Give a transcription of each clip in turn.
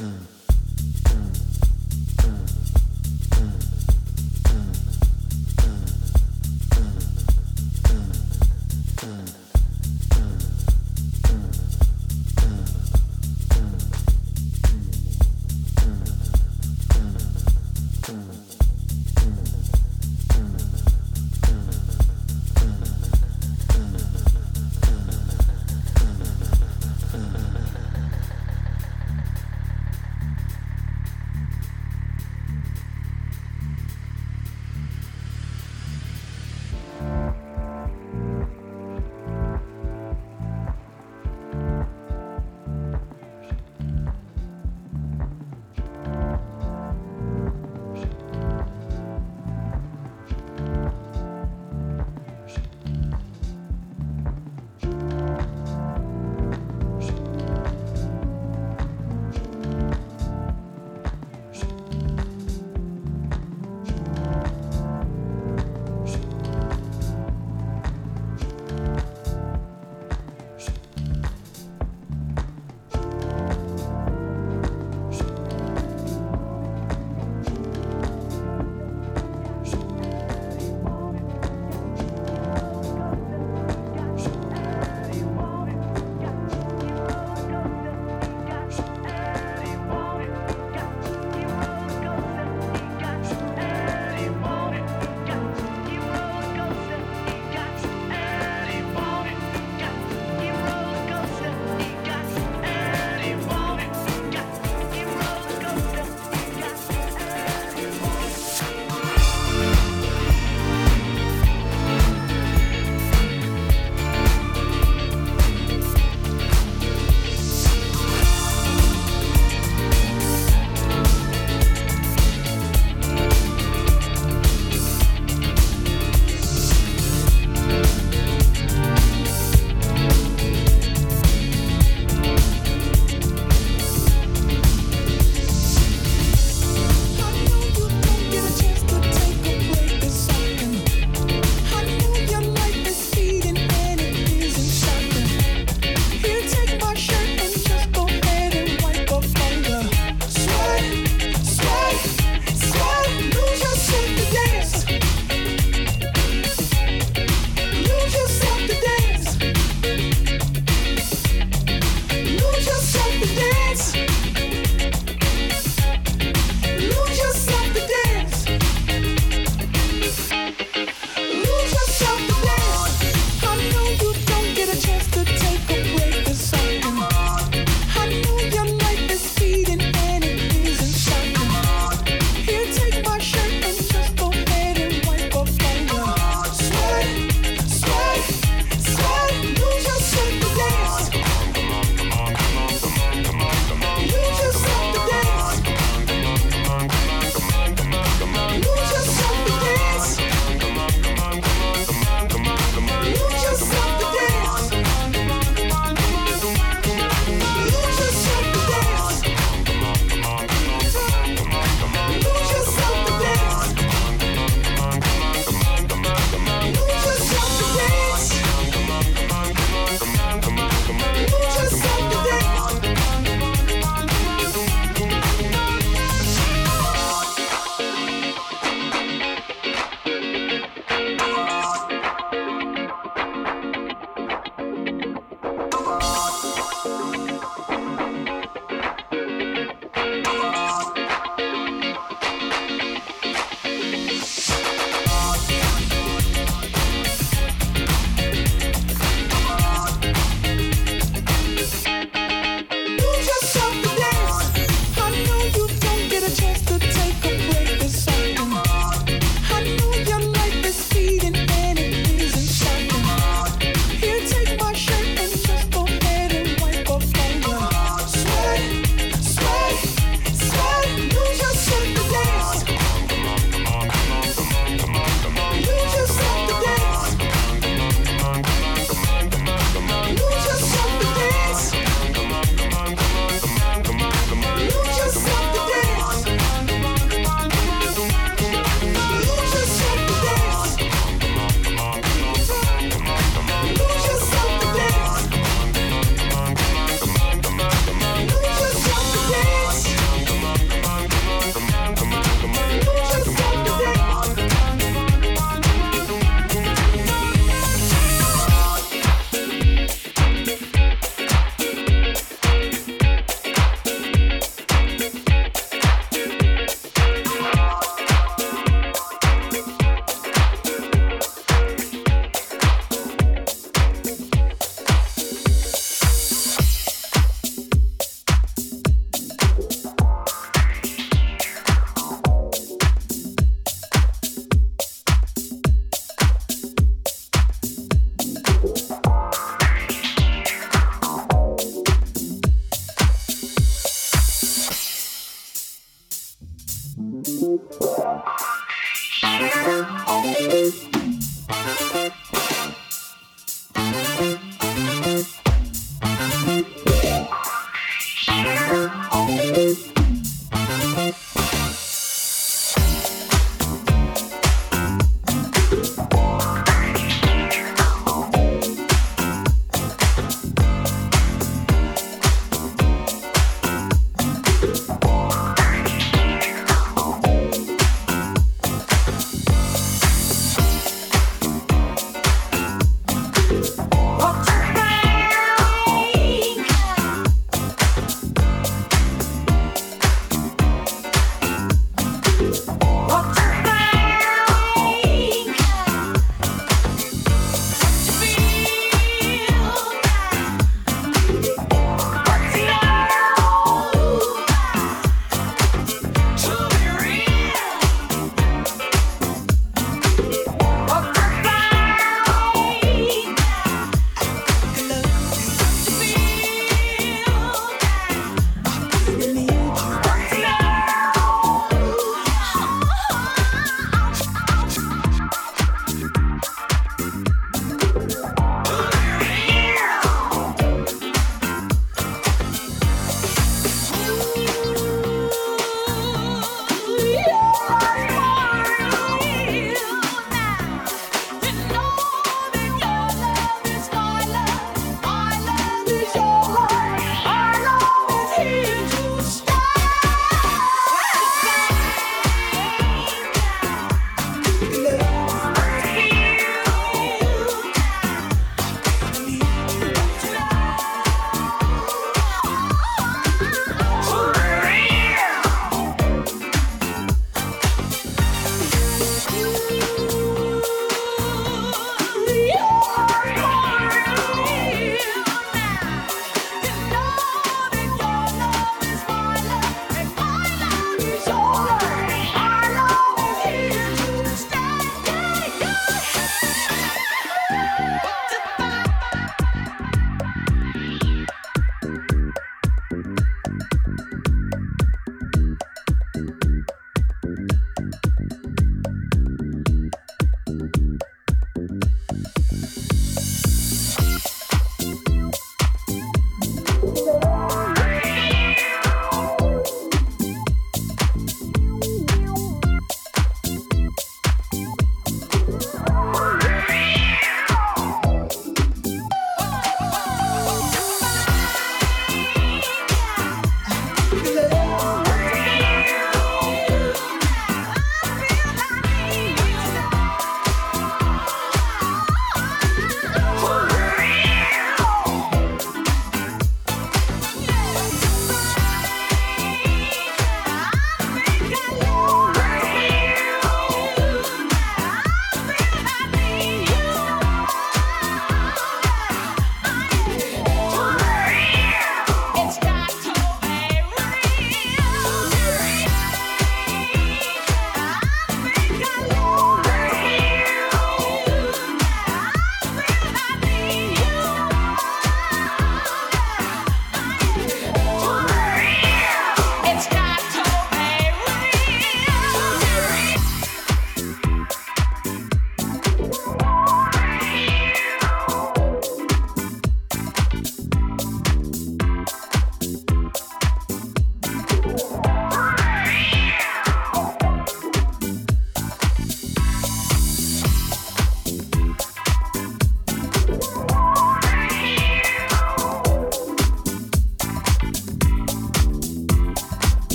Mm.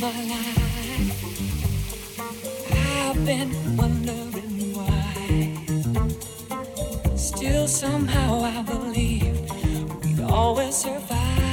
my life. I've been wondering why. Still, somehow, I believe we always survive.